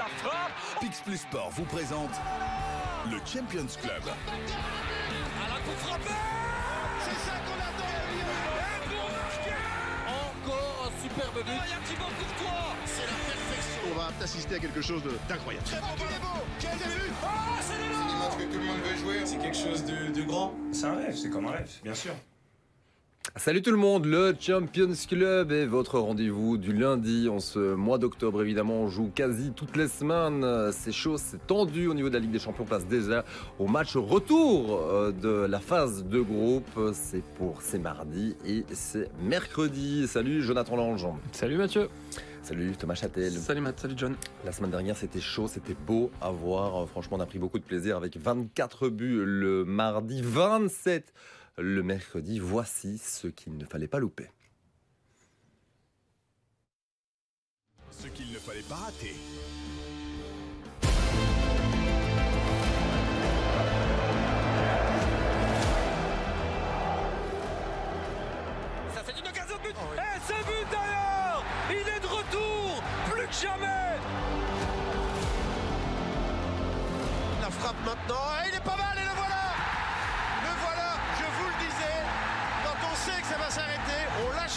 La frappe Pix Plus Sport vous présente le Champions Club. À la coup frappé C'est ça qu'on attend Encore un superbe Oh, but. il y a Thibaut Courtois C'est la perfection On va assister à quelque chose d'incroyable. Très bon il est beau Quel début Oh, c'est le C'est l'image que tout le monde veut jouer. C'est quelque chose de, de grand. C'est un rêve, c'est comme un rêve, bien sûr. Salut tout le monde, le Champions Club est votre rendez-vous du lundi en ce mois d'octobre. Évidemment, on joue quasi toutes les semaines. C'est chaud, c'est tendu au niveau de la Ligue des Champions. On passe déjà au match retour euh, de la phase de groupe. C'est pour c'est mardi et c'est mercredi. Salut Jonathan Lange. Salut Mathieu. Salut Thomas Châtel. Salut Matt, salut John. La semaine dernière, c'était chaud, c'était beau à voir. Franchement, on a pris beaucoup de plaisir avec 24 buts le mardi, 27 le mercredi. Voici ce qu'il ne fallait pas louper. Ce qu'il ne fallait pas rater. Ça c'est une occasion de but Et c'est but d'ailleurs Il est de retour Plus que jamais La frappe maintenant, et il est pas mal et Le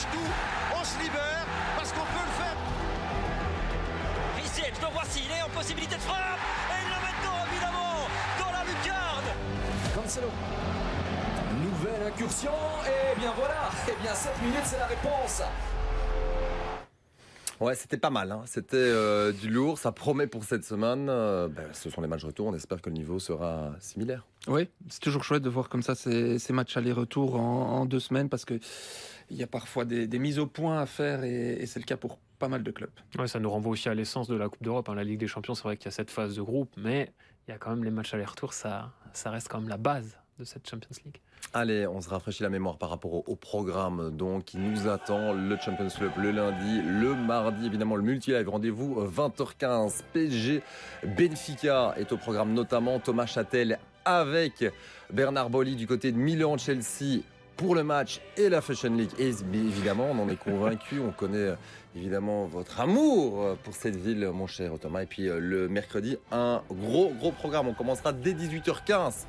lâche tout, on se libère, parce qu'on peut le faire. Richel, le voici, il est en possibilité de frappe Et il le maintenant évidemment dans la lucarne Cancelo. Nouvelle incursion. Et bien voilà. Et bien 7 minutes, c'est la réponse. Ouais, c'était pas mal. hein. C'était euh, du lourd. Ça promet pour cette semaine. Euh, ben, ce sont les matchs retour. On espère que le niveau sera similaire. Oui, c'est toujours chouette de voir comme ça ces, ces matchs aller-retour en, en deux semaines parce que il y a parfois des, des mises au point à faire et, et c'est le cas pour pas mal de clubs. Ouais, ça nous renvoie aussi à l'essence de la Coupe d'Europe. hein. La Ligue des Champions, c'est vrai qu'il y a cette phase de groupe, mais il y a quand même les matchs aller-retour. Ça, ça reste quand même la base de cette Champions League. Allez, on se rafraîchit la mémoire par rapport au, au programme donc qui nous attend. Le Champions Club le lundi, le mardi évidemment le multi-live. Rendez-vous euh, 20h15. PSG Benfica est au programme notamment Thomas Châtel avec Bernard Bolli du côté de Milan-Chelsea pour le match et la Fashion League. Et évidemment, on en est convaincu. On connaît euh, évidemment votre amour euh, pour cette ville, mon cher Thomas. Et puis euh, le mercredi, un gros, gros programme. On commencera dès 18h15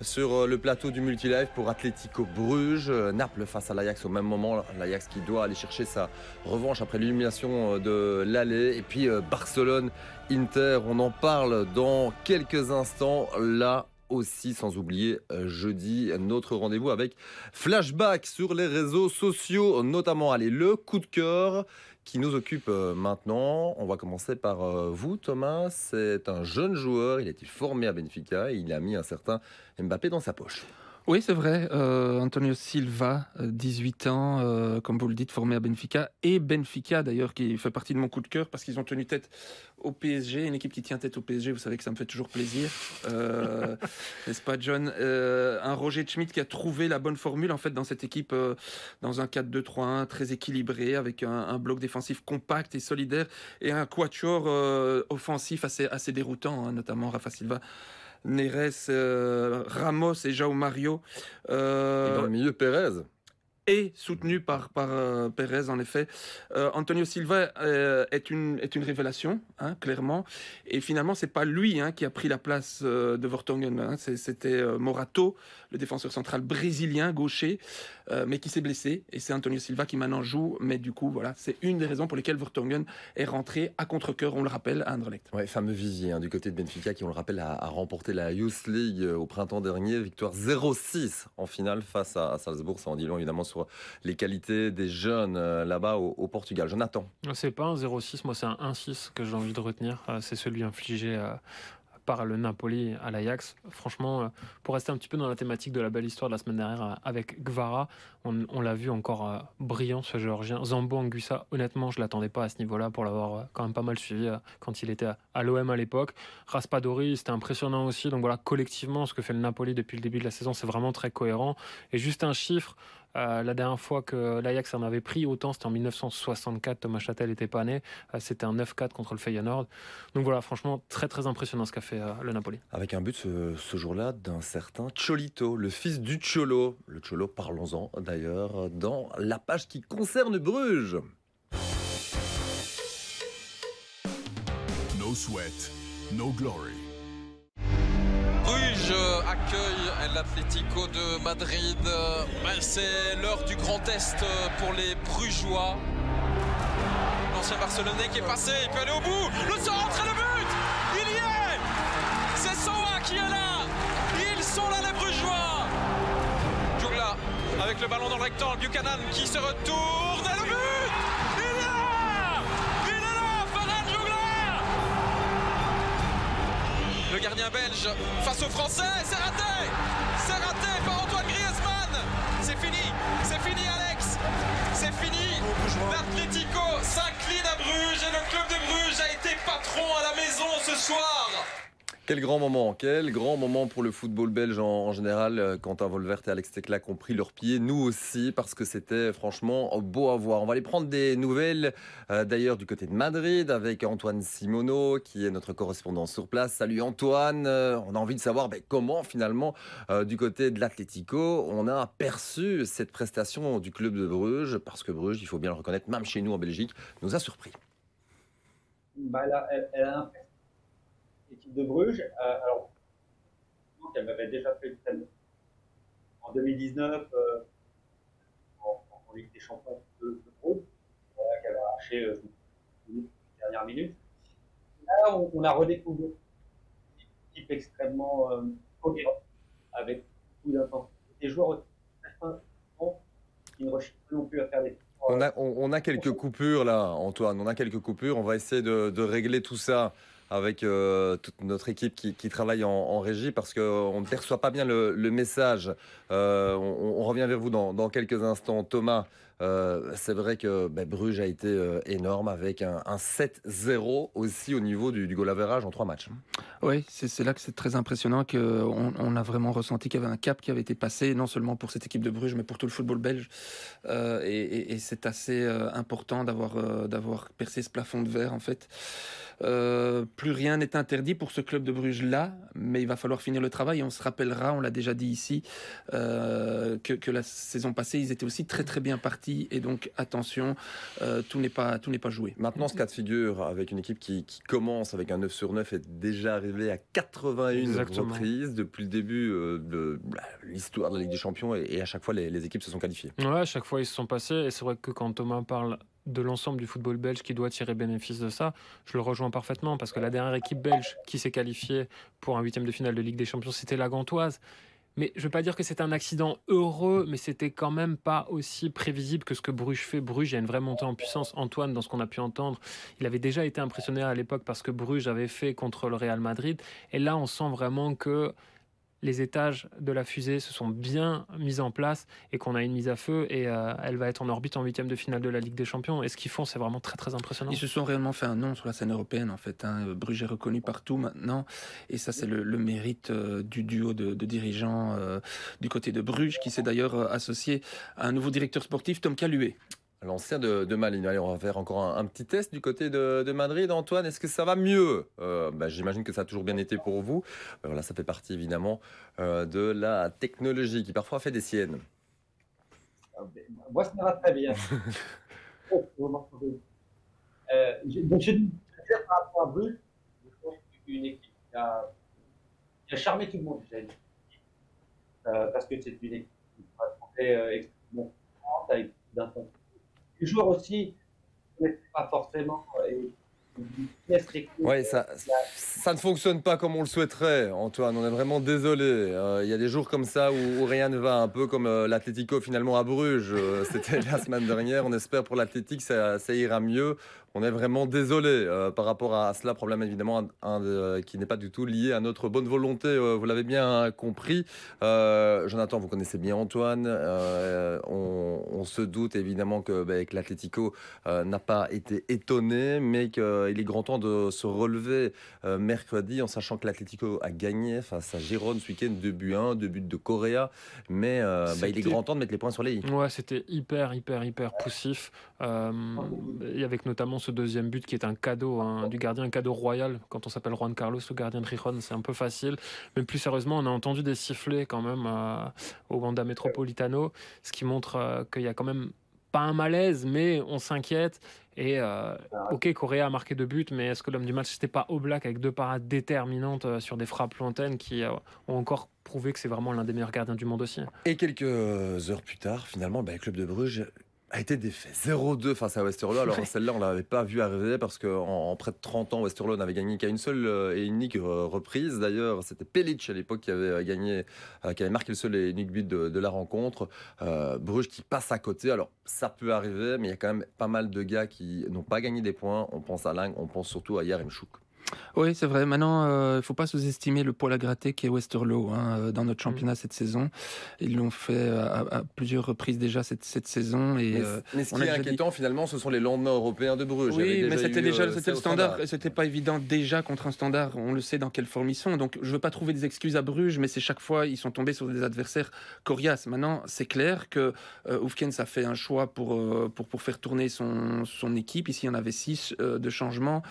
sur le plateau du Multilive pour Atlético Bruges, Naples face à l'Ajax au même moment, l'Ajax qui doit aller chercher sa revanche après l'élimination euh, de l'aller et puis Barcelone Inter, on en parle dans quelques instants là aussi sans oublier euh, jeudi notre rendez-vous avec Flashback sur les réseaux sociaux notamment allez le coup de cœur qui nous occupe euh, maintenant. On va commencer par euh, vous, Thomas. C'est un jeune joueur. Il a été formé à Benfica et il a mis un certain Mbappé dans sa poche. Oui, c'est vrai. Euh, Antonio Silva, euh, 18 ans, euh, comme vous le dites, formé à Benfica. Et Benfica, d'ailleurs, qui fait partie de mon coup de cœur parce qu'ils ont tenu tête au PSG. Une équipe qui tient tête au PSG, vous savez que ça me fait toujours plaisir. Euh, N'est-ce pas, John? Euh, Un Roger Schmidt qui a trouvé la bonne formule, en fait, dans cette équipe, euh, dans un 4-2-3-1 très équilibré, avec un, un, bloc défensif compact et solidaire, et un quatuor euh, offensif assez, assez déroutant, hein, notamment Rafa Silva. Neres, euh, Ramos et Jao Mario. Euh, et dans le milieu, Pérez et soutenu par par euh, Pérez en effet. Euh, Antonio Silva euh, est une est une révélation, hein, clairement. Et finalement, c'est pas lui hein, qui a pris la place euh, de Vertonghen. Hein. C'était euh, Morato, le défenseur central brésilien gaucher, euh, mais qui s'est blessé. Et c'est Antonio Silva qui maintenant joue. Mais du coup, voilà, c'est une des raisons pour lesquelles Vertonghen est rentré à contre-cœur, on le rappelle, à Anderlecht. Ouais, fameux visier hein, du côté de Benfica qui, on le rappelle, a, a remporté la Youth League euh, au printemps dernier, victoire 0-6 en finale face à, à Salzbourg. Ça en dit long évidemment sur les qualités des jeunes euh, là-bas au, au, Portugal. Jonathan C'est pas un 0-6, moi c'est un 1-6 que j'ai envie de retenir. C'est celui infligé à, par le Napoli à l'Ajax. Franchement, euh, pour rester un petit peu dans la thématique de la belle histoire de la semaine dernière euh, avec Gvara, on, l'a vu encore euh, brillant ce géorgien. Zambo Anguissa, honnêtement, je l'attendais pas à ce niveau-là pour l'avoir quand même pas mal suivi quand il était à l'OM à l'époque. Raspadori, c'était impressionnant aussi. Donc voilà, collectivement, ce que fait le Napoli depuis le début de la saison, c'est vraiment très cohérent. Et juste un chiffre, euh, la dernière fois que l'Ajax en avait pris autant, c'était en 1964. Thomas Châtel n'était pas né. Euh, c'était un 9-4 contre le Feyenoord. Donc voilà, franchement, très très impressionnant ce qu'a fait euh, le Napoli. Avec un but ce, ce jour-là d'un certain Cholito, le fils du Cholo. Le Cholo, parlons-en d'ailleurs dans la page qui concerne Bruges. Nos No sweat, no glory. Bruges accueille l'Atlético de Madrid. Ben, C'est l'heure du grand test pour les Brugeois. L'ancien Barcelonais qui est passé, il peut aller au bout. Le centre et le but Il y est C'est Soa qui est là Ils sont là les Brugeois Jungla avec le ballon dans le rectangle. Buchanan qui se retourne le gardien belge face aux Français, c'est raté. C'est raté par Antoine Griezmann. C'est fini. C'est fini Alex. C'est fini. L'Atlético s'incline à Bruges et le club de Bruges a été patron à la maison ce soir Quel grand moment, quel grand moment pour le football belge en, en général. Euh, Quentin Volvert et Alex Teclac ont pris leur pied, nous aussi, parce que c'était franchement beau à voir. On va aller prendre des nouvelles, euh, d'ailleurs, du côté de Madrid, avec Antoine Simoneau, qui est notre correspondant sur place. Salut Antoine, Euh, on a envie de savoir ben, comment finalement, du côté de l'Atlético, on a perçu cette prestation du club de Bruges, parce que Bruges, il faut bien le reconnaître, même chez nous en Belgique, nous a surpris. bah, l'équipe de Bruges. Euh, alors, elle m'avait déjà fait thème en 2019 euh, en, en Ligue des Champions de, de Bruges, qu'elle a arraché euh, les dernières minutes. Là, on, on a redécouvert une équipe extrêmement euh, cohérente, avec beaucoup d'intensité. Des joueurs fins, qui ne recherchent non plus à faire des On a, on, a quelques coupures là, Antoine. On a quelques coupures. On va essayer de régler tout ça avec euh, toute notre équipe qui, travaille en, régie parce qu'on ne perçoit pas bien le, message. Euh, on, revient vers vous dans quelques instants. Thomas, euh, c'est vrai que ben, Bruges a été euh, énorme avec un, un 7-0 aussi au niveau du, du goal average en trois matchs. Oui, c'est là que c'est très impressionnant qu'on on a vraiment ressenti qu'il y avait un cap qui avait été passé, non seulement pour cette équipe de Bruges, mais pour tout le football belge. Euh, et c'est assez important d'avoir d'avoir percé ce plafond de verre, en fait. Plus rien n'est interdit pour ce club de Bruges-là, mais il va falloir finir le travail. On se rappellera, on l'a déjà dit ici, que la saison passée, ils étaient aussi très très bien partis. Et donc, attention, euh, tout n'est pas, tout n'est pas joué. Maintenant, ce cas de figure avec une équipe qui, qui commence avec un 9 sur 9 est déjà arrivé à 81 Exactement. reprises depuis le début euh, de bah, l'histoire de la Ligue des Champions et, et à chaque fois les, les équipes se sont qualifiées. Ouais, à chaque fois ils se sont passés. Et c'est vrai que quand Thomas parle de l'ensemble du football belge qui doit tirer bénéfice de ça, je le rejoins parfaitement parce que la dernière équipe belge qui s'est qualifiée pour un huitième de finale de Ligue des Champions, c'était la Gantoise. Mais je ne veux pas dire que c'est un accident heureux, mais c'était quand même pas aussi prévisible que ce que Bruges fait. Bruges, il y a une vraie montée en puissance. Antoine, dans ce qu'on a pu entendre, il avait déjà été impressionné à l'époque parce que Bruges avait fait contre le Real Madrid. Et là, on sent vraiment que les étages de la fusée se sont bien mis en place et qu'on a une mise à feu et euh, elle va être en orbite en huitième de finale de la Ligue des Champions. Et ce qu'ils font, c'est vraiment très très impressionnant. Ils se sont réellement fait un nom sur la scène européenne, en fait. Hein. Bruges est reconnu partout maintenant. Et ça, c'est le, mérite euh, du duo de, dirigeants euh, du côté de Bruges, qui s'est d'ailleurs associé à un nouveau directeur sportif, Tom Caluet. L'ancien de, de Malines. Allez, on va faire encore un, un petit test du côté de, de Madrid. Antoine, est-ce que ça va mieux? Euh, bah, J'imagine que ça a toujours bien été pour vous. Euh, Voilà, ça fait partie évidemment euh, de la technologie qui parfois fait des siennes. Moi, ça va très bien. Oh, Euh, donc, je très par rapport à Bruges, je pense que c'est une équipe qui a, qui a charmé tout le monde, parce que c'est une équipe qui euh, extrêmement avec d'intensité. Les joueurs aussi ne pas forcément. euh, Ouais, ça, ça ne fonctionne pas comme on le souhaiterait, Antoine. On est vraiment désolé. Euh, Il y a des jours comme ça où, rien ne va, un peu comme euh, l'Atlético finalement à Bruges. C'était la semaine dernière. On espère pour l'Atlétique ça ira mieux. On est vraiment désolé euh, par rapport à cela. Problème évidemment un, un de- qui n'est pas du tout lié à notre bonne volonté. euh, vous l'avez bien compris. Euh, Jonathan, vous connaissez bien Antoine. Euh, on, on se doute évidemment que, bah, que l'Atlético euh, n'a pas été étonné, mais qu'il est grand temps de se relever euh, mercredi en sachant que l'Atlético a gagné face à Gironne ce week-end, 2 buts 1, 2 buts de Correa. Mais euh, bah, il est grand temps de mettre les points sur les i. Ouais, c'était hyper, hyper, hyper poussif. Euh, et avec notamment ce deuxième but qui est un cadeau hein, du gardien, un cadeau royal. Quand on s'appelle Juan Carlos, le gardien de Rijon, c'est un peu facile. Mais plus sérieusement, on a entendu des sifflets quand même euh, au Wanda Metropolitano, ce qui montre euh, qu'il y a quand même pas un malaise, mais on s'inquiète. Et euh, ok, Correa a marqué deux buts, mais est-ce que l'homme du match, c'était pas Oblak avec deux parades déterminantes sur des frappes lointaines qui ont encore prouvé que c'est vraiment l'un des meilleurs gardiens du monde aussi? Et quelques heures plus tard, finalement, bah, le club de Bruges a été défait. 0-2 face à Westerlo. Alors celle-là, on l'avait pas vu arriver parce qu'en en près de 30 ans, Westerlo n'avait gagné qu'à une seule euh, et unique euh, reprise. D'ailleurs, c'était Pelic à l'époque qui avait euh, gagné, qui avait marqué le seul et unique but de, la rencontre. Bruges qui passe à côté. Alors ça peut arriver, mais il y a quand même pas mal de gars qui n'ont pas gagné des points. On pense à Lang, on pense surtout à Yaremchuk. Oui, c'est vrai. Maintenant, il euh, ne faut pas sous-estimer le poil à gratter qui est Westerlo hein, euh, dans notre mm. championnat cette saison. Ils l'ont fait à, plusieurs reprises déjà cette, cette saison. Et, mais, euh, ce qui est inquiétant finalement, ce sont les lendemains européens de Bruges. Oui, mais c'était déjà c'était le standard. C'était pas évident déjà contre un standard. On le sait dans quelle forme ils sont. Donc je veux pas trouver des excuses à Bruges, mais c'est chaque fois ils sont tombés sur des adversaires coriaces. Maintenant, c'est clair que Oufkens a fait un choix pour, pour, pour faire tourner son, son équipe. Ici, il y en avait six de changements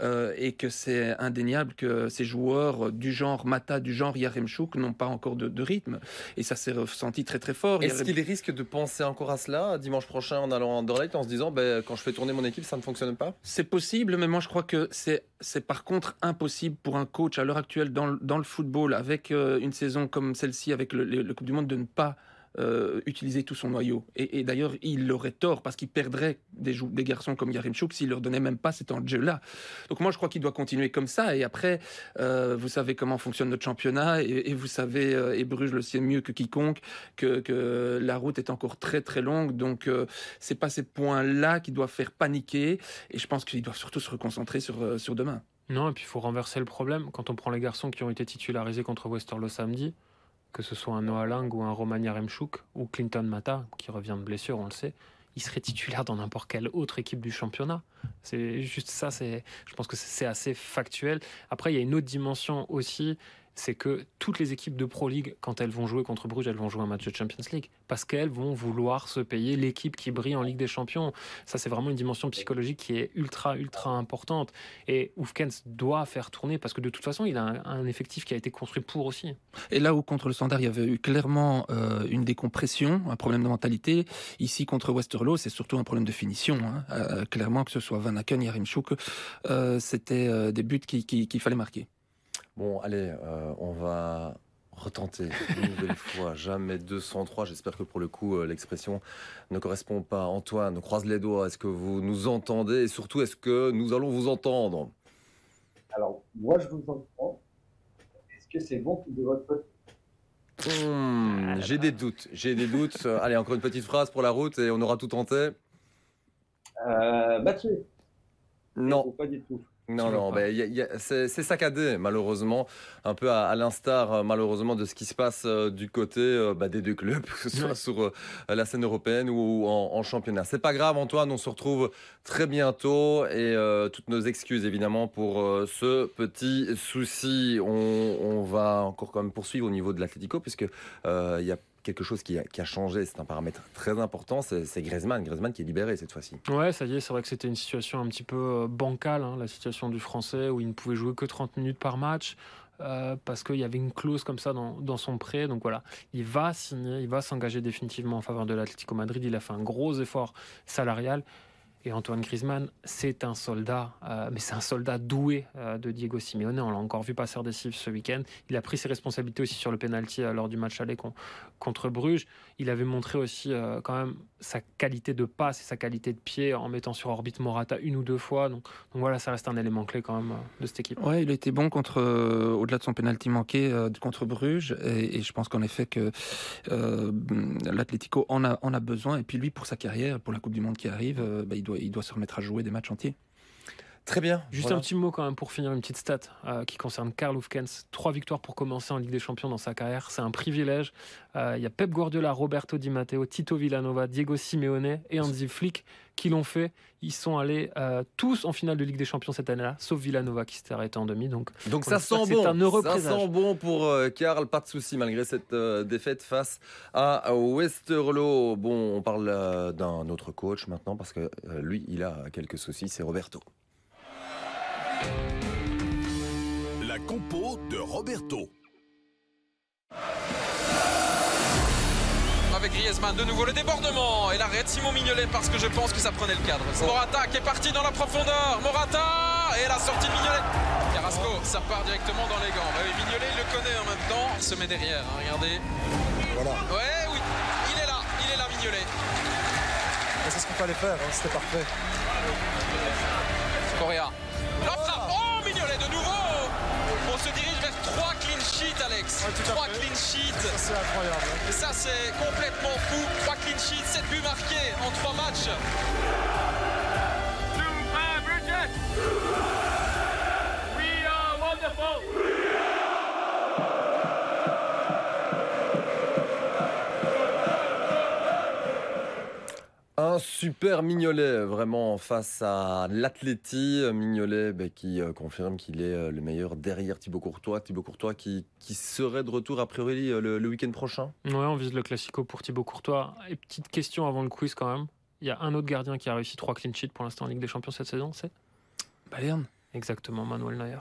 et que c'est indéniable que ces joueurs du genre Mata, du genre Yaremchuk n'ont pas encore de, rythme. Et ça s'est ressenti très très fort. Est-ce qu'il risque de penser encore à cela dimanche prochain en allant à Anderlecht en se disant ben, quand je fais tourner mon équipe, ça ne fonctionne pas? C'est possible, mais moi je crois que c'est par contre impossible pour un coach à l'heure actuelle dans, dans, le football, avec euh, une saison comme celle-ci, avec le, le Coupe du Monde, de ne pas euh, utiliser tout son noyau. Et, d'ailleurs, il aurait tort parce qu'il perdrait des, garçons comme Yarimchuk s'il leur donnait même pas cet enjeu-là. Donc moi, je crois qu'il doit continuer comme ça. Et après, euh, vous savez comment fonctionne notre championnat et, vous savez, euh, et Bruges le sait mieux que quiconque, que, la route est encore très très longue. Donc c'est pas ces points-là qui doivent faire paniquer. Et je pense qu'ils doivent surtout se reconcentrer sur, sur demain. Non, et puis il faut renverser le problème. Quand on prend les garçons qui ont été titularisés contre Westerlo samedi, que ce soit un Noah ou un Romania Remchuk ou Clinton Mata, qui revient de blessure, on le sait, il serait titulaire dans n'importe quelle autre équipe du championnat. C'est juste ça, je pense que c'est assez factuel. Après, il y a une autre dimension aussi, c'est que toutes les équipes de Pro League, quand elles vont jouer contre Bruges, elles vont jouer un match de Champions League parce qu'elles vont vouloir se payer l'équipe qui brille en Ligue des Champions. Ça, c'est vraiment une dimension psychologique qui est ultra, ultra importante. Et Oufkens doit faire tourner parce que de toute façon, il a un, effectif qui a été construit pour aussi. Et là où contre le Standard, il y avait eu clairement euh, une décompression, un problème de mentalité, ici contre Westerlo, c'est surtout un problème de finition. Hein. Euh, clairement, que ce soit Van Aken, Yarimchuk, euh, c'était des buts qu'il fallait marquer. Bon, allez, euh, on va retenter une nouvelle fois. Jamais 203. J'espère que pour le coup, euh, l'expression ne correspond pas. Antoine, croise les doigts. Est-ce que vous nous entendez? Et surtout, est-ce que nous allons vous entendre? Alors, moi, je vous entends. Est-ce que c'est bon de votre côté? Hmm, J'ai des doutes. J'ai des doutes. allez, encore une petite phrase pour la route et on aura tout tenté. Euh, Mathieu Non. Pas du tout. Non, non, c'est saccadé, malheureusement, un peu à, l'instar, euh, malheureusement, de ce qui se passe euh, du côté euh, bah, des deux clubs, que ce soit sur la scène européenne ou, en, championnat. C'est pas grave, Antoine, on se retrouve très bientôt et toutes nos excuses, évidemment, pour ce petit souci. On, on, va encore quand même poursuivre au niveau de l'Atlético, puisque il y a quelque chose qui a, changé, c'est un paramètre très important, c'est Griezmann. Griezmann qui est libéré cette fois-ci. Ouais, ça y est, c'est vrai que c'était une situation un petit peu euh, bancale, hein, la situation du Français, où il ne pouvait jouer que 30 minutes par match. Euh, parce qu'il y avait une clause comme ça dans, dans, son prêt. Donc voilà, il va signer, il va s'engager définitivement en faveur de l'Atlético Madrid. Il a fait un gros effort salarial. Et Antoine Griezmann, c'est un soldat, euh, mais c'est un soldat doué euh, de Diego Simeone. On l'a encore vu passer décisif ce week-end. Il a pris ses responsabilités aussi sur le penalty euh, lors du match aller contre Bruges. Il avait montré aussi quand même sa qualité de passe et sa qualité de pied en mettant sur orbite Morata une ou deux fois. Donc, voilà, ça reste un élément clé quand même de cette équipe. Ouais, il a été bon contre, au-delà de son penalty manqué contre Bruges. Et, je pense qu'en effet que l'Atlético en a, en a besoin. Et puis lui, pour sa carrière, pour la Coupe du Monde qui arrive, bah, il doit il doit se remettre à jouer des matchs entiers. Très bien. Juste un petit mot quand même pour finir, une petite stat euh, qui concerne Karl Hufkens. Trois victoires pour commencer en Ligue des Champions dans sa carrière, c'est un privilège. Euh, il y a Pep Guardiola, Roberto Di Matteo, Tito Villanova, Diego Simeone et Andy Flick qui l'ont fait. Ils sont allés euh, tous en finale de Ligue des Champions cette année-là, sauf Villanova qui s'était arrêté en demi. Donc, donc ça sent bon. Un heureux ça sent bon pour Karl, pas de souci malgré cette défaite face à Westerlo. Bon, on parle d'un autre coach maintenant parce que lui, il a quelques soucis, c'est Roberto. La compo de Roberto avec Griezmann. De nouveau le débordement et l'arrêt de Simon Mignolet parce que je pense que ça prenait le cadre. Morata qui est parti dans la profondeur. Morata et la sortie de Mignolet. Carrasco, ça part directement dans les gants. Bah oui, Mignolet, il le connaît en même temps. Il se met derrière, hein, regardez. Voilà. Ouais, oui, il est là, il est là, Mignolet. C'est ce qu'il fallait faire, hein, c'était parfait. Correa. La frappe. Oh, Mignolet de nouveau. On se dirige vers 3 clean sheets, Alex. Ouais, tout à 3 fait. clean sheets. Ça, c'est incroyable. hein. Et ça, c'est complètement fou. 3 clean sheets, 7 buts marqués en 3 matchs. Un super Mignolet, vraiment face à l'Atleti. Mignolet bah, qui euh, confirme qu'il est euh, le meilleur derrière Thibaut Courtois. Thibaut Courtois qui, qui serait de retour a priori euh, le, le week-end prochain. Ouais, on vise le classico pour Thibaut Courtois. Et petite question avant le quiz quand même. Il y a un autre gardien qui a réussi trois clean sheets pour l'instant en Ligue des Champions cette saison, c'est? Bayern. Exactement, Manuel Neuer.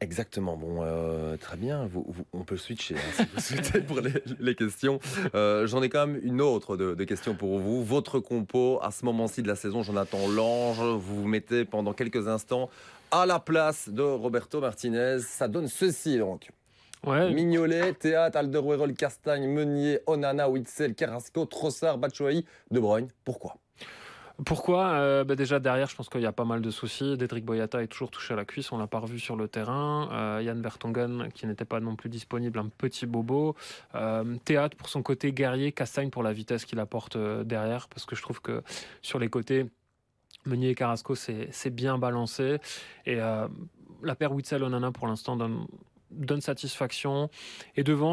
Exactement, bon, euh, très bien, vous- vous- on peut switcher hein, si vous souhaitez pour les, les questions. Euh, J'en ai quand même une autre de, de questions pour vous. Votre compo à ce moment-ci de la saison, Jonathan Lange, vous vous mettez pendant quelques instants à la place de Roberto Martinez. Ça donne ceci donc. Ouais, Mignolet, Théâtre, Alderweireld, Castagne, Meunier, Onana, Witzel, Carrasco, Trossard, Batshuayi, De Bruyne. Pourquoi? Pourquoi Euh, bah Déjà derrière, je pense qu'il y a pas mal de soucis. Dédric Boyata est toujours touché à la cuisse, on l'a pas revu sur le terrain. Euh, Yann Vertonghen qui n'était pas non plus disponible, un petit bobo. Euh, Théâtre pour son côté guerrier, Castagne pour la vitesse qu'il apporte euh, derrière, parce que je trouve que sur les côtés, Meunier et Carrasco, c'est bien balancé. Et euh, la paire Witzel-Onana pour l'instant donne, donne satisfaction. Et devant,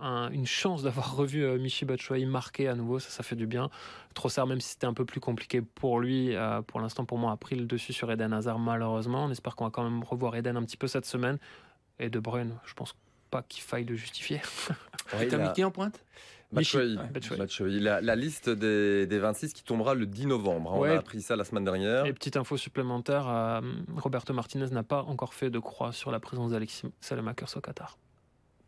un- une chance d'avoir revu euh, Michi Batshuayi marqué à nouveau, ça, ça fait du bien. Trossard, même si c'était un peu plus compliqué pour lui, euh, pour l'instant, pour moi, a pris le dessus sur Eden Hazard, malheureusement. On espère qu'on va quand même revoir Eden un petit peu cette semaine. Et De Bruyne, je pense pas qu'il faille le justifier. Ouais, T'as il a- mis qui en pointe Batshuayi. Ouais, Batshuayi. Batshuayi. La, la liste des, des 26 qui tombera le 10 novembre. hein. On a appris ça la semaine dernière. Et petite info supplémentaire, euh, Roberto Martinez n'a pas encore fait de croix sur la présence d'Alexis Salemakers au Qatar.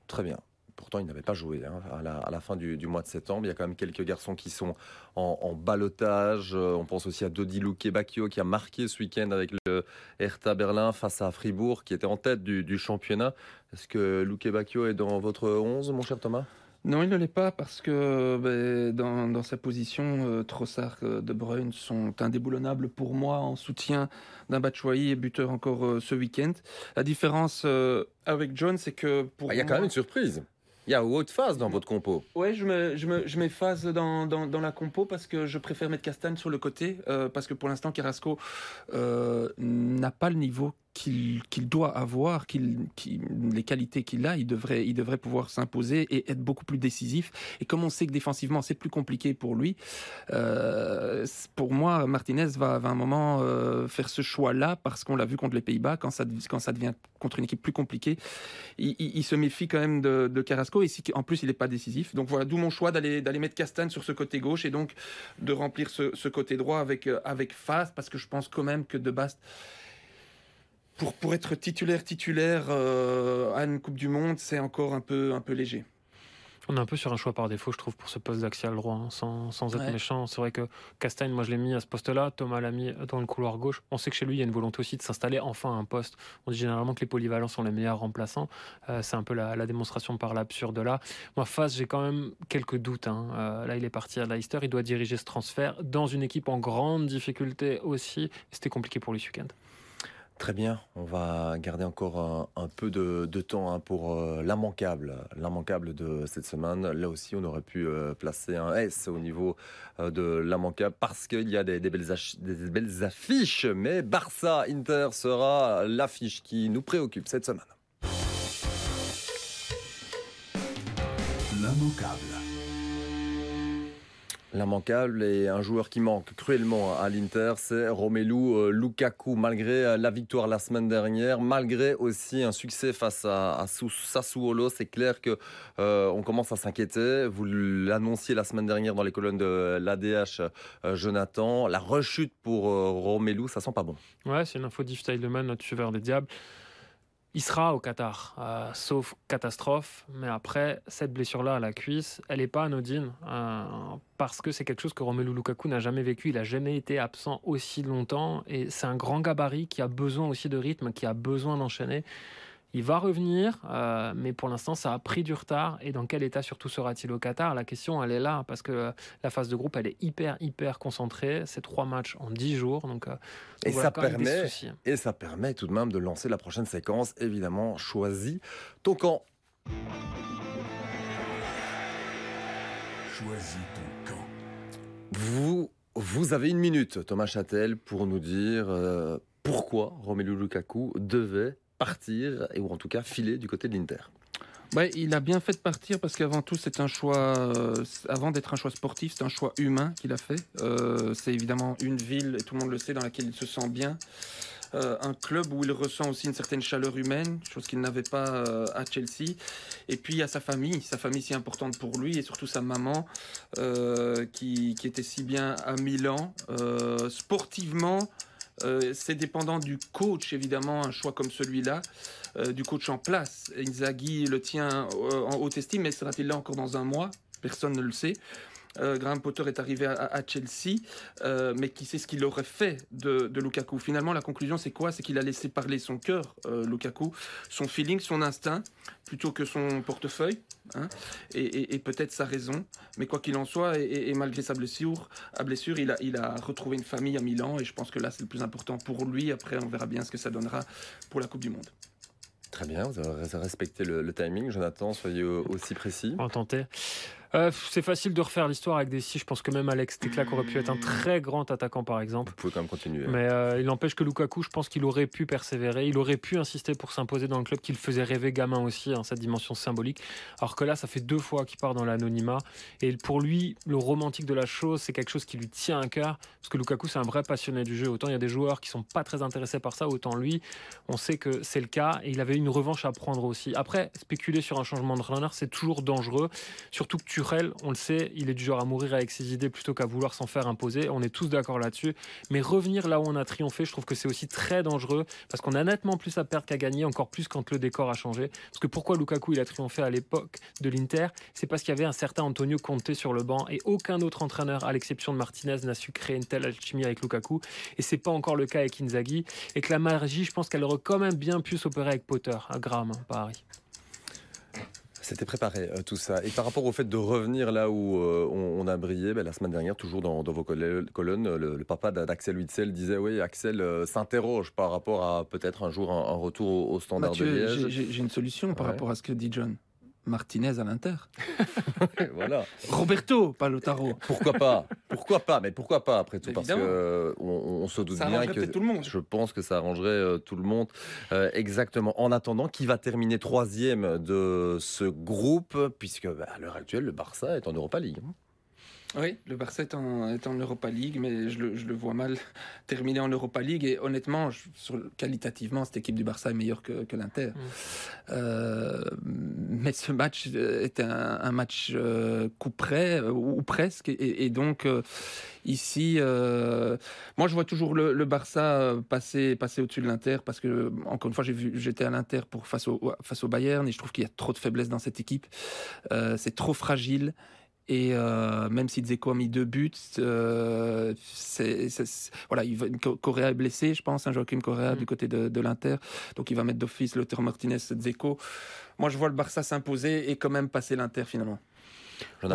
Très bien. Pourtant, il n'avait pas joué hein, à, la, à la fin du, du mois de septembre. Il y a quand même quelques garçons qui sont en, en balotage. Euh, On pense aussi à Dodi Luque Bacchio qui a marqué ce week-end avec le Hertha Berlin face à Fribourg, qui était en tête du, du championnat. Est-ce que Luque Bacchio est dans votre 11, mon cher Thomas? Non, il ne l'est pas parce que ben, dans, dans sa position, euh, Trossard, euh, De Bruyne sont indéboulonnables pour moi en soutien d'un Batshuayi et buteur encore euh, ce week-end. La différence avec John, c'est que pour Ah, Il y a quand même une surprise. Il y a phase dans votre compo. Ouais, je me, je me, je m'efface dans, dans, dans la compo parce que je préfère mettre Castagne sur le côté euh, parce que pour l'instant Carrasco euh, n'a pas le niveau qu'il doit avoir, les qualités qu'il a, il devrait, pouvoir s'imposer et être beaucoup plus décisif. Et comme on sait que défensivement c'est plus compliqué pour lui, euh, pour moi Martinez va, à un moment euh, faire ce choix-là parce qu'on l'a vu contre les Pays-Bas quand ça, devient contre une équipe plus compliquée, il, se méfie quand même de, Carrasco et si, en plus il n'est pas décisif. Donc voilà, d'où mon choix d'aller mettre Castagne sur ce côté gauche et donc de remplir ce, côté droit avec euh, avec parce que je pense quand même que De Bast pour, pour être titulaire titulaire euh, à une Coupe du Monde, c'est encore un peu un peu léger. On est un peu sur un choix par défaut, je trouve, pour ce poste d'axial droit, hein, sans, sans être Ouais. méchant. C'est vrai que Castagne, moi je l'ai mis à ce poste-là, Thomas l'a mis dans le couloir gauche. On sait que chez lui, il y a une volonté aussi de s'installer enfin à un poste. On dit généralement que les polyvalents sont les meilleurs remplaçants. Euh, c'est un peu la, la démonstration par l'absurde là. Moi, face, j'ai quand même quelques doutes. hein. Euh, là, il est parti à Leicester, il doit diriger ce transfert dans une équipe en grande difficulté aussi. C'était compliqué pour lui ce week-end. Très bien, on va garder encore un, peu de, temps hein, pour euh, l'immanquable, de cette semaine. Là aussi, on aurait pu euh, placer un S au niveau euh, de l'immanquable parce qu'il y a des, belles affiches. Mais Barça Inter sera l'affiche qui nous préoccupe cette semaine. L'immanquable et un joueur qui manque cruellement à l'Inter, c'est Romelu euh, Lukaku. Malgré euh, la victoire la semaine dernière, malgré aussi un succès face à, Sassuolo, c'est clair que euh, on commence à s'inquiéter. Vous l'annonciez la semaine dernière dans les colonnes de l'ADH, Jonathan. La rechute pour Romelu, ça sent pas bon. Ouais, c'est une info d'Yves Teileman, notre suiveur des diables. Il sera au Qatar, euh, sauf catastrophe. Mais après, cette blessure-là à la cuisse, elle n'est pas anodine. euh, parce que c'est quelque chose que Romelu Lukaku n'a jamais vécu. Il n'a jamais été absent aussi longtemps. Et c'est un grand gabarit qui a besoin aussi de rythme, qui a besoin d'enchaîner. Il va revenir, euh, mais pour l'instant, ça a pris du retard. Et dans quel état surtout sera-t-il au Qatar? La question, elle est là, parce que la phase de groupe, elle est hyper, hyper concentrée. C'est trois matchs en dix jours. Donc, euh, Et voilà ça, permet, et ça permet tout de même de lancer la prochaine séquence, évidemment choisie. Ton camp. Choisis ton camp. Vous, vous avez une minute, Thomas Châtel, pour nous dire euh, pourquoi Romelu Lukaku devait partir, ou en tout cas filer du côté de l'Inter. Ouais, il a bien fait de partir parce qu'avant tout, c'est un choix, euh, avant d'être un choix sportif, c'est un choix humain qu'il a fait. Euh, c'est évidemment une ville, et tout le monde le sait, dans laquelle il se sent bien. Euh, un club où il ressent aussi une certaine chaleur humaine, chose qu'il n'avait pas à Chelsea. Et puis a sa famille, sa famille si importante pour lui, et surtout sa maman, qui, qui était si bien à Milan. Sportivement, euh, c'est dépendant du coach, évidemment, un choix comme celui-là, euh, du coach en place. Inzaghi le tient euh, en haute estime, mais sera-t-il là encore dans un mois? Personne ne le sait. Euh, Graham Potter est arrivé à, à Chelsea, euh, mais qui sait ce qu'il aurait fait de, de Lukaku? Finalement, la conclusion, c'est quoi? C'est qu'il a laissé parler son cœur, euh, Lukaku, son feeling, son instinct, plutôt que son portefeuille, hein, et, et- et peut-être sa raison. Mais quoi qu'il en soit, et, et- et malgré sa blessure, à blessure il, a, il a retrouvé une famille à Milan, et je pense que là, c'est le plus important pour lui. Après, on verra bien ce que ça donnera pour la Coupe du Monde. Très bien, vous avez respecté le, le timing. Jonathan, soyez aussi précis. On tenter. Euh, c'est facile de refaire l'histoire avec des si. Je pense que même Alex Teclac aurait pu être un très grand attaquant, par exemple. Vous pouvez quand même continuer. Mais euh, il n'empêche que Lukaku, je pense qu'il aurait pu persévérer. Il aurait pu insister pour s'imposer dans le club qu'il faisait rêver gamin aussi, hein, cette dimension symbolique. Alors que là, ça fait deux fois qu'il part dans l'anonymat. Et pour lui, le romantique de la chose, c'est quelque chose qui lui tient à cœur. Parce que Lukaku, c'est un vrai passionné du jeu. Autant il y a des joueurs qui sont pas très intéressés par ça, autant lui, on sait que c'est le cas. Et il avait une revanche à prendre aussi. Après, spéculer sur un changement de runner, c'est toujours dangereux. Surtout que Turel, on le sait, il est du genre à mourir avec ses idées plutôt qu'à vouloir s'en faire imposer. On est tous d'accord là-dessus. Mais revenir là où on a triomphé, je trouve que c'est aussi très dangereux parce qu'on a nettement plus à perdre qu'à gagner, encore plus quand le décor a changé. Parce que pourquoi Lukaku il a triomphé à l'époque de l'Inter? C'est parce qu'il y avait un certain Antonio Conte sur le banc et aucun autre entraîneur, à l'exception de Martinez, n'a su créer une telle alchimie avec Lukaku. Et c'est pas encore le cas avec Inzaghi. Et que la magie, je pense qu'elle aurait quand même bien pu s'opérer avec Potter à Graham, hein, Paris. C'était préparé euh, tout ça. Et par rapport au fait de revenir là où euh, on, on a brillé, ben, la semaine dernière, toujours dans, dans vos colonnes, le, le papa d'Axel Witzel disait oui, Axel euh, s'interroge par rapport à peut-être un jour un, un retour au, au standard de Liège. j'ai- une solution par Ouais. rapport à ce que dit John. Martinez à l'Inter. voilà. Roberto, pas Lotaro. Pourquoi pas Pourquoi pas Mais pourquoi pas après tout Parce que Évidemment. euh, on, on se doute Ça bien que tout le monde. je pense que ça arrangerait euh, tout le monde Euh, exactement. En attendant, qui va terminer troisième de ce groupe Puisque bah, à l'heure actuelle, le Barça est en Europa League. Oui, le Barça est en, est en Europa League, mais je le, je le vois mal terminer en Europa League. Et honnêtement, je- sur, le- qualitativement, cette équipe du Barça est meilleure que, que l'Inter. Euh, mais ce match était un, un match euh, coup près, euh, ou, ou presque. Et, et donc, euh, ici, moi, je vois toujours le, le Barça passer, passer au-dessus de l'Inter, parce que, encore une fois, j'étais à l'Inter pour face au, face au Bayern, et je trouve qu'il y a trop de faiblesse dans cette équipe. C'est trop fragile. Et euh, même si Dzeko a mis deux buts, euh, c'est, voilà, il va, Co- Correa est blessé, je pense, un Joachim Correa du côté de, de l'Inter. Donc il va mettre d'office Lautaro Martinez, Dzeko. Moi, je vois le Barça s'imposer et quand même passer l'Inter finalement.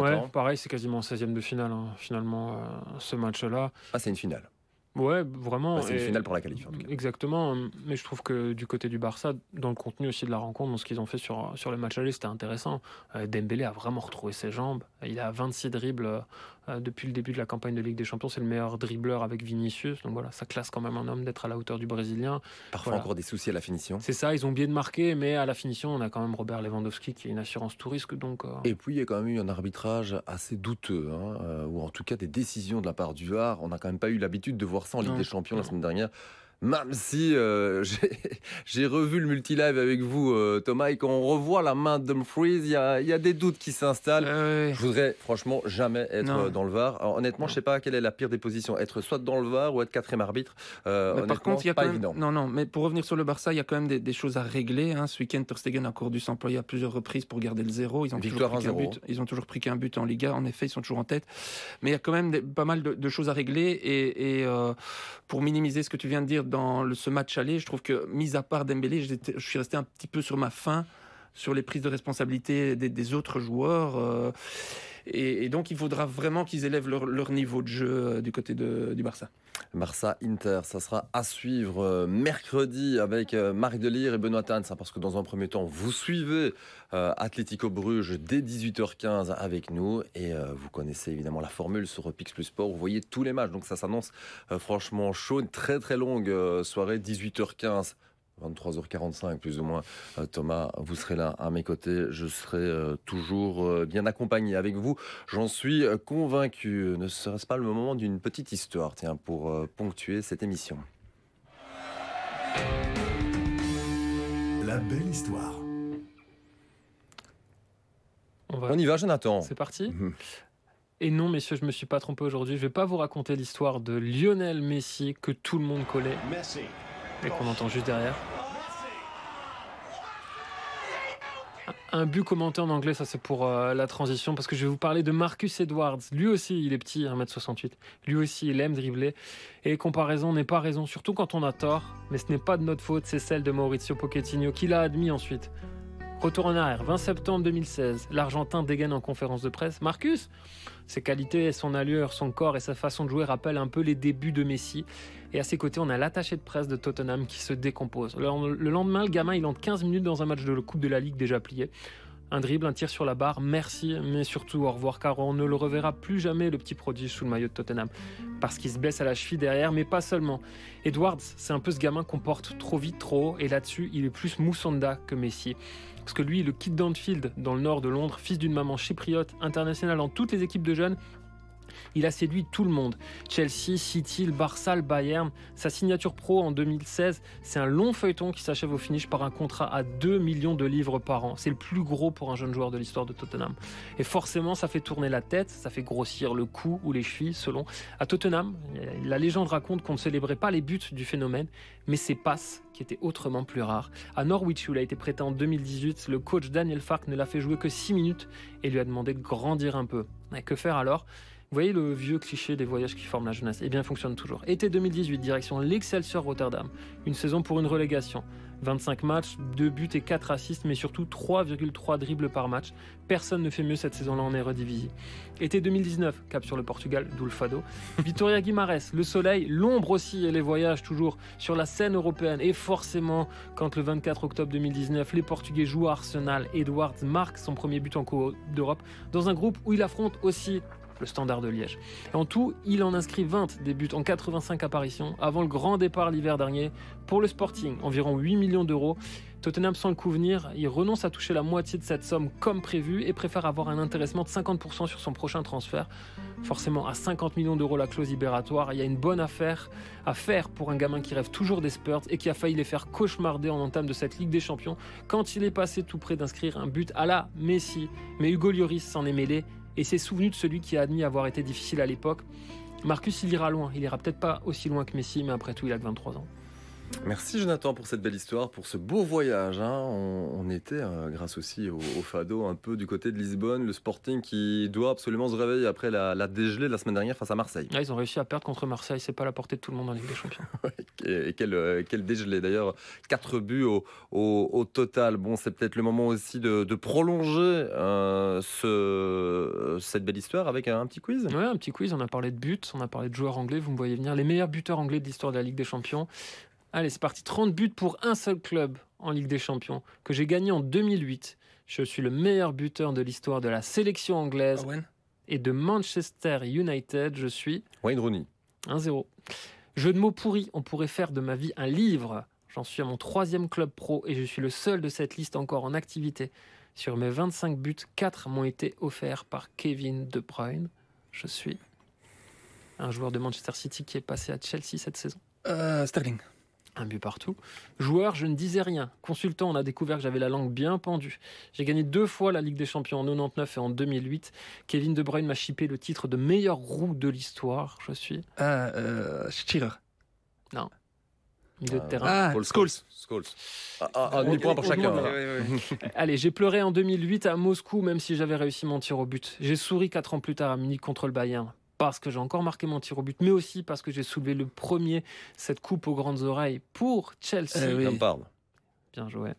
Ouais, pareil, c'est quasiment 16e de finale, hein, finalement, euh, ce match-là. Ah, c'est une finale. Ouais, vraiment. Bah, c'est une finale pour la qualif. Exactement, mais je trouve que du côté du Barça, dans le contenu aussi de la rencontre, dans ce qu'ils ont fait sur, sur le match aller, c'était intéressant. Euh, Dembélé a vraiment retrouvé ses jambes. Il a 26 dribbles depuis le début de la campagne de Ligue des Champions. C'est le meilleur dribbleur avec Vinicius. Donc voilà, ça classe quand même un homme d'être à la hauteur du Brésilien. Parfois Voilà. encore des soucis à la finition. C'est ça, ils ont bien de marquer, mais à la finition, on a quand même Robert Lewandowski qui est une assurance tout risque. Donc, euh, Et puis il y a quand même eu un arbitrage assez douteux, hein, euh, ou en tout cas des décisions de la part du VAR. On n'a quand même pas eu l'habitude de voir ça en Ligue Non. des Champions la semaine dernière. Même si euh, j'ai revu le multilive avec vous, euh, Thomas, et quand on revoit la main de Dumfries, il y a, y a, des doutes qui s'installent. Euh, Je voudrais franchement jamais être Non. dans le VAR. Alors, honnêtement, Non. je sais pas quelle est la pire des positions, être soit dans le VAR ou être quatrième arbitre. Euh, Mais par contre, il y a pas quand même... évident. Non, non, mais pour revenir sur le Barça, il y a quand même des, des choses à régler. hein. Ce week-end, Ter Stegen a encore dû s'employer à plusieurs reprises pour garder le zéro. Ils ont, Victoire toujours pris qu'un 1-0. but. Ils ont toujours pris qu'un but en Liga. En effet, ils sont toujours en tête. Mais il y a quand même des- pas mal de, de choses à régler. Et, et, euh, pour minimiser ce que tu viens de dire dans ce match aller, je trouve que, mis à part Dembélé, je suis resté un petit peu sur ma faim sur les prises de responsabilité des, autres joueurs. euh, et, donc, il faudra vraiment qu'ils élèvent leur, niveau de jeu euh, du côté du Barça. Barça Inter, ça sera à suivre euh, mercredi avec Marc Delire et Benoît Tan, ça parce que dans un premier temps, vous suivez Atlético Bruges dès 18h15 avec nous et vous connaissez évidemment la formule sur Pix Plus Sport, vous voyez tous les matchs, donc ça s'annonce franchement chaud, une très très longue soirée, 18h15. 23h45 plus ou moins. Euh, Thomas, vous serez là à mes côtés. Je serai euh, toujours euh, bien accompagné avec vous. J'en suis convaincu. Ne serait-ce pas le moment d'une petite histoire, tiens, pour euh, ponctuer cette émission La belle histoire. On, va... On y va, Jonathan. C'est parti Mhm. Et non, messieurs, je me suis pas trompé aujourd'hui. Je vais pas vous raconter l'histoire de Lionel Messi que tout le monde connaît Messi. Et qu'on entend juste derrière. Un but commenté en anglais, ça c'est pour euh, la transition, parce que je vais vous parler de Marcus Edwards. Lui aussi, il est petit, 1m68. Lui aussi, il aime dribbler. Et comparaison n'est pas raison, surtout quand on a tort. Mais ce n'est pas de notre faute, c'est celle de Maurizio Pochettino, qui l'a admis ensuite. Retour en arrière, 20 septembre 2016. L'Argentin dégaine en conférence de presse. Marcus Ses qualités, son allure, son corps et sa façon de jouer rappellent un peu les débuts de Messi. Et à ses côtés, on a l'attaché de presse de Tottenham qui se décompose. Le, le lendemain, le gamin, il entre 15 minutes dans un match de Coupe de la Ligue déjà plié. Un dribble, un tir sur la barre, merci, mais surtout au revoir, car on ne le reverra plus jamais, le petit prodige sous le maillot de Tottenham. Parce qu'il se blesse à la cheville derrière, mais pas seulement. Edwards, c'est un peu ce gamin qu'on porte trop vite, trop haut, et là-dessus, il est plus Moussanda que Messi. Parce que lui, le kid d'Anfield, dans le nord de Londres, fils d'une maman chypriote, international dans toutes les équipes de jeunes, il a séduit tout le monde. Chelsea, City, le Barça, Bayern. Sa signature pro en 2016, c'est un long feuilleton qui s'achève au finish par un contrat à 2 millions de livres par an. C'est le plus gros pour un jeune joueur de l'histoire de Tottenham. Et forcément, ça fait tourner la tête, ça fait grossir le cou ou les chevilles, selon. À Tottenham, la légende raconte qu'on ne célébrait pas les buts du phénomène, mais ses passes qui étaient autrement plus rares. À Norwich, où il a été prêté en 2018, le coach Daniel Fark ne l'a fait jouer que 6 minutes et lui a demandé de grandir un peu. Que faire alors? Vous voyez le vieux cliché des voyages qui forment la jeunesse? Eh bien, fonctionne toujours. Été 2018, direction l'Excelsior Rotterdam. Une saison pour une relégation. 25 matchs, 2 buts et 4 assists, mais surtout 3,3 dribbles par match. Personne ne fait mieux cette saison-là en Eredivisie. Été 2019, cap sur le Portugal, d'où le fado. Vitoria Guimarães, le soleil, l'ombre aussi et les voyages toujours sur la scène européenne. Et forcément, quand le 24 octobre 2019, les Portugais jouent à Arsenal, Edwards marque son premier but en Coupe d'Europe dans un groupe où il affronte aussi le Standard de Liège. En tout, il en inscrit 20 des buts en 85 apparitions avant le grand départ l'hiver dernier pour le Sporting, environ 8 millions d'euros. Tottenham sans le coup venir, il renonce à toucher la moitié de cette somme comme prévu et préfère avoir un intéressement de 50% sur son prochain transfert. Forcément, à 50 millions d'euros la clause libératoire, il y a une bonne affaire à faire pour un gamin qui rêve toujours des Spurs et qui a failli les faire cauchemarder en entame de cette Ligue des Champions quand il est passé tout près d'inscrire un but à la Messi. Mais Hugo Lloris s'en est mêlé et s'est souvenu de celui qui a admis avoir été difficile à l'époque. Marcus, il ira loin. Il ira peut-être pas aussi loin que Messi, mais après tout, il a que 23 ans. Merci Jonathan pour cette belle histoire, pour ce beau voyage. hein. On, on était, euh, grâce aussi au, au Fado, un peu du côté de Lisbonne, le Sporting qui doit absolument se réveiller après la, la dégelée de la semaine dernière face à Marseille. Ah, ils ont réussi à perdre contre Marseille. C'est pas à la portée de tout le monde en Ligue des Champions. Et, et quel, euh, quel dégelé d'ailleurs, 4 buts au, au- au total. Bon, c'est peut-être le moment aussi de, de prolonger euh, ce, cette belle histoire avec un, petit quiz. Ouais, un petit quiz. On a parlé de buts, on a parlé de joueurs anglais. Vous me voyez venir. Les meilleurs buteurs anglais de l'histoire de la Ligue des Champions. Allez, c'est parti. 30 buts pour un seul club en Ligue des Champions que j'ai gagné en 2008. Je suis le meilleur buteur de l'histoire de la sélection anglaise Owen et de Manchester United. Je suis Wayne Rooney. 1-0. Jeu de mots pourri, on pourrait faire de ma vie un livre. J'en suis à mon troisième club pro et je suis le seul de cette liste encore en activité. Sur mes 25 buts, 4 m'ont été offerts par Kevin De Bruyne. Je suis un joueur de Manchester City qui est passé à Chelsea cette saison. Euh, Sterling. Un but partout. Joueur, je ne disais rien. Consultant, on a découvert que j'avais la langue bien pendue. J'ai gagné deux fois la Ligue des Champions en 99 et en 2008. Kevin De Bruyne m'a chippé le titre de meilleur roue de l'histoire. Je suis. Ah, euh, Shearer. Non. Milieu de Ah, terrain. Ah, Scholes. Scholes. Ah, ah, un demi-point pour chacun. Allez, j'ai pleuré en 2008 à Moscou, même si j'avais réussi mon tir au but. J'ai souri quatre ans plus tard à Munich contre le Bayern, parce que j'ai encore marqué mon tir au but, mais aussi parce que j'ai soulevé le premier cette coupe aux grandes oreilles pour Chelsea. Eh oui. Bien joué.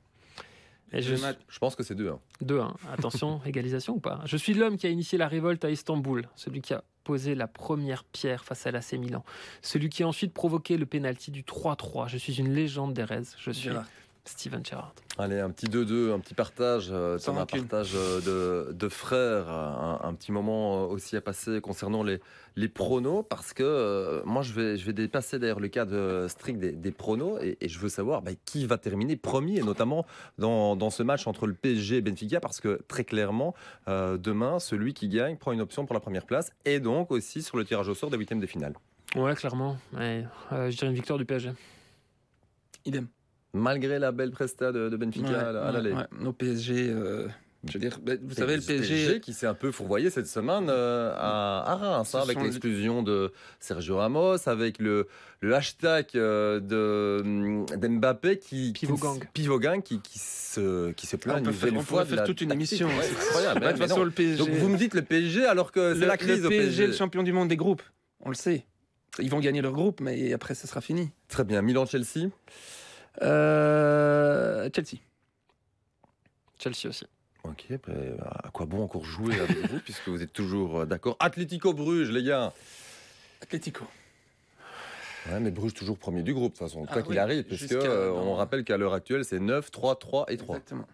Et je match. Pense que c'est deux. hein. 2-1. Attention, égalisation ou pas? Je suis l'homme qui a initié la révolte à Istanbul, celui qui a posé la première pierre face à l'AC Milan, celui qui a ensuite provoqué le pénalty du 3-3. Je suis une légende des Reds. Je suis Gérard. Steven Gerrard. Allez, un petit 2-2, un petit partage, euh, Sans rancune. partage euh, de, de frères, un, un petit moment euh, aussi à passer concernant les, les pronos, parce que euh, moi je vais, je vais dépasser d'ailleurs le cadre strict des, des pronos, et, et je veux savoir bah, qui va terminer premier, et notamment dans, dans ce match entre le PSG et Benfica, parce que très clairement, euh, demain, celui qui gagne prend une option pour la première place, et donc aussi sur le tirage au sort des huitièmes de finale. Ouais, clairement. Ouais, euh, je dirais une victoire du PSG. Idem. Malgré la belle presta de, de Benfica Ouais, à la- à ouais, l'aller. ouais. Nos PSG, euh, je veux dire, bah, vous savez, le PSG. qui s'est un peu fourvoyé cette semaine euh, à, à Reims, hein, avec l'exclusion de Sergio Ramos, avec le, le hashtag euh, de hum, d'Mbappé qui Pivot qui- gang. Pivot gang qui, qui se qui se Ah, plaint on une peut faire, nouvelle on fois faire la toute une émission. Ouais, C'est incroyable. De toute Mais façon, le PSG. Donc vous me dites le PSG alors que c'est la crise le au PSG est le champion du monde des groupes. On le sait. Ils vont gagner leur groupe, mais après, ce sera fini. Très bien, Milan-Chelsea. Euh, Chelsea. Chelsea aussi. Ok, ben, à quoi bon encore jouer avec vous puisque vous êtes toujours euh, d'accord? Atlético Bruges, les gars. Atlético. Ouais, mais Bruges toujours premier du groupe de toute façon, quoi Ah qu'il oui, arrive, puisque euh, on rappelle qu'à l'heure actuelle c'est 9, 3, 3 et 3. Exactement.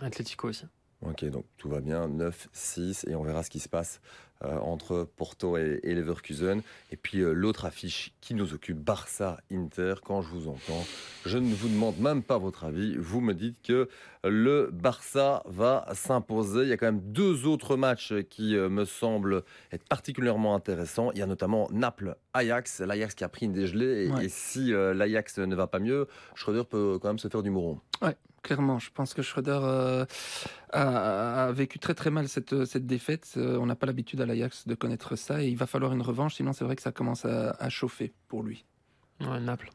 Atlético aussi. Ok, donc tout va bien, 9, 6, et on verra ce qui se passe euh, entre Porto et, et Leverkusen. Et puis euh, l'autre affiche qui nous occupe, Barça-Inter, quand je vous entends, je ne vous demande même pas votre avis, vous me dites que le Barça va s'imposer. Il y a quand même deux autres matchs qui euh, me semblent être particulièrement intéressants. Il y a notamment Naples-Ajax, l'Ajax qui a pris une dégelée, et, Ouais. et si l'Ajax ne va pas mieux, Schröder peut quand même se faire du mouron. Clairement, je pense que Schröder euh, a, a vécu très très mal cette, cette défaite. Euh, on n'a pas l'habitude à l'Ajax de connaître ça et il va falloir une revanche, sinon c'est vrai que ça commence à, à chauffer pour lui. Ouais, Naples.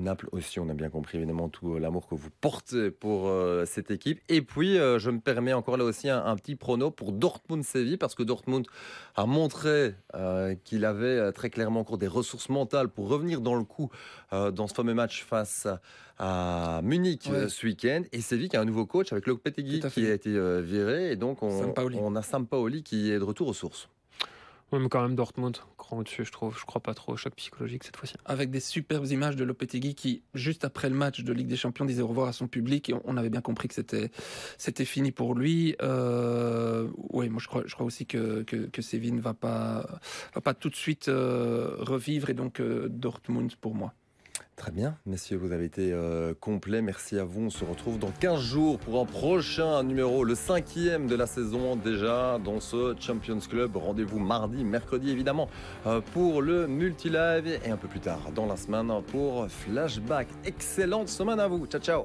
Naples aussi, on a bien compris évidemment tout euh, l'amour que vous portez pour euh, cette équipe. Et puis, euh, je me permets encore là aussi un, un petit prono pour Dortmund-Séville, parce que Dortmund a montré euh, qu'il avait très clairement encore des ressources mentales pour revenir dans le coup dans ce fameux match face à Munich Ouais. ce week-end. Et Séville qui a un nouveau coach avec Lopetegui qui a été viré. Et donc, on, on a Sampaoli qui est de retour aux sources. Ouais, mais quand même Dortmund, grand au-dessus, je trouve. Je crois pas trop au choc psychologique cette fois-ci. Avec des superbes images de Lopetegui qui, juste après le match de Ligue des Champions, disait au revoir à son public on- avait bien compris que c'était c'était fini pour lui. Euh, oui, moi je crois, je crois aussi que, que, que ne va pas, va pas tout de suite euh, revivre et donc euh, Dortmund pour moi. Très bien, messieurs, vous avez été euh, complets. Merci à vous. On se retrouve dans 15 jours pour un prochain numéro, le cinquième de la saison déjà dans ce Champions Club. Rendez-vous mardi, mercredi évidemment euh, pour le multi-live et un peu plus tard dans la semaine pour Flashback. Excellente semaine à vous. Ciao, ciao.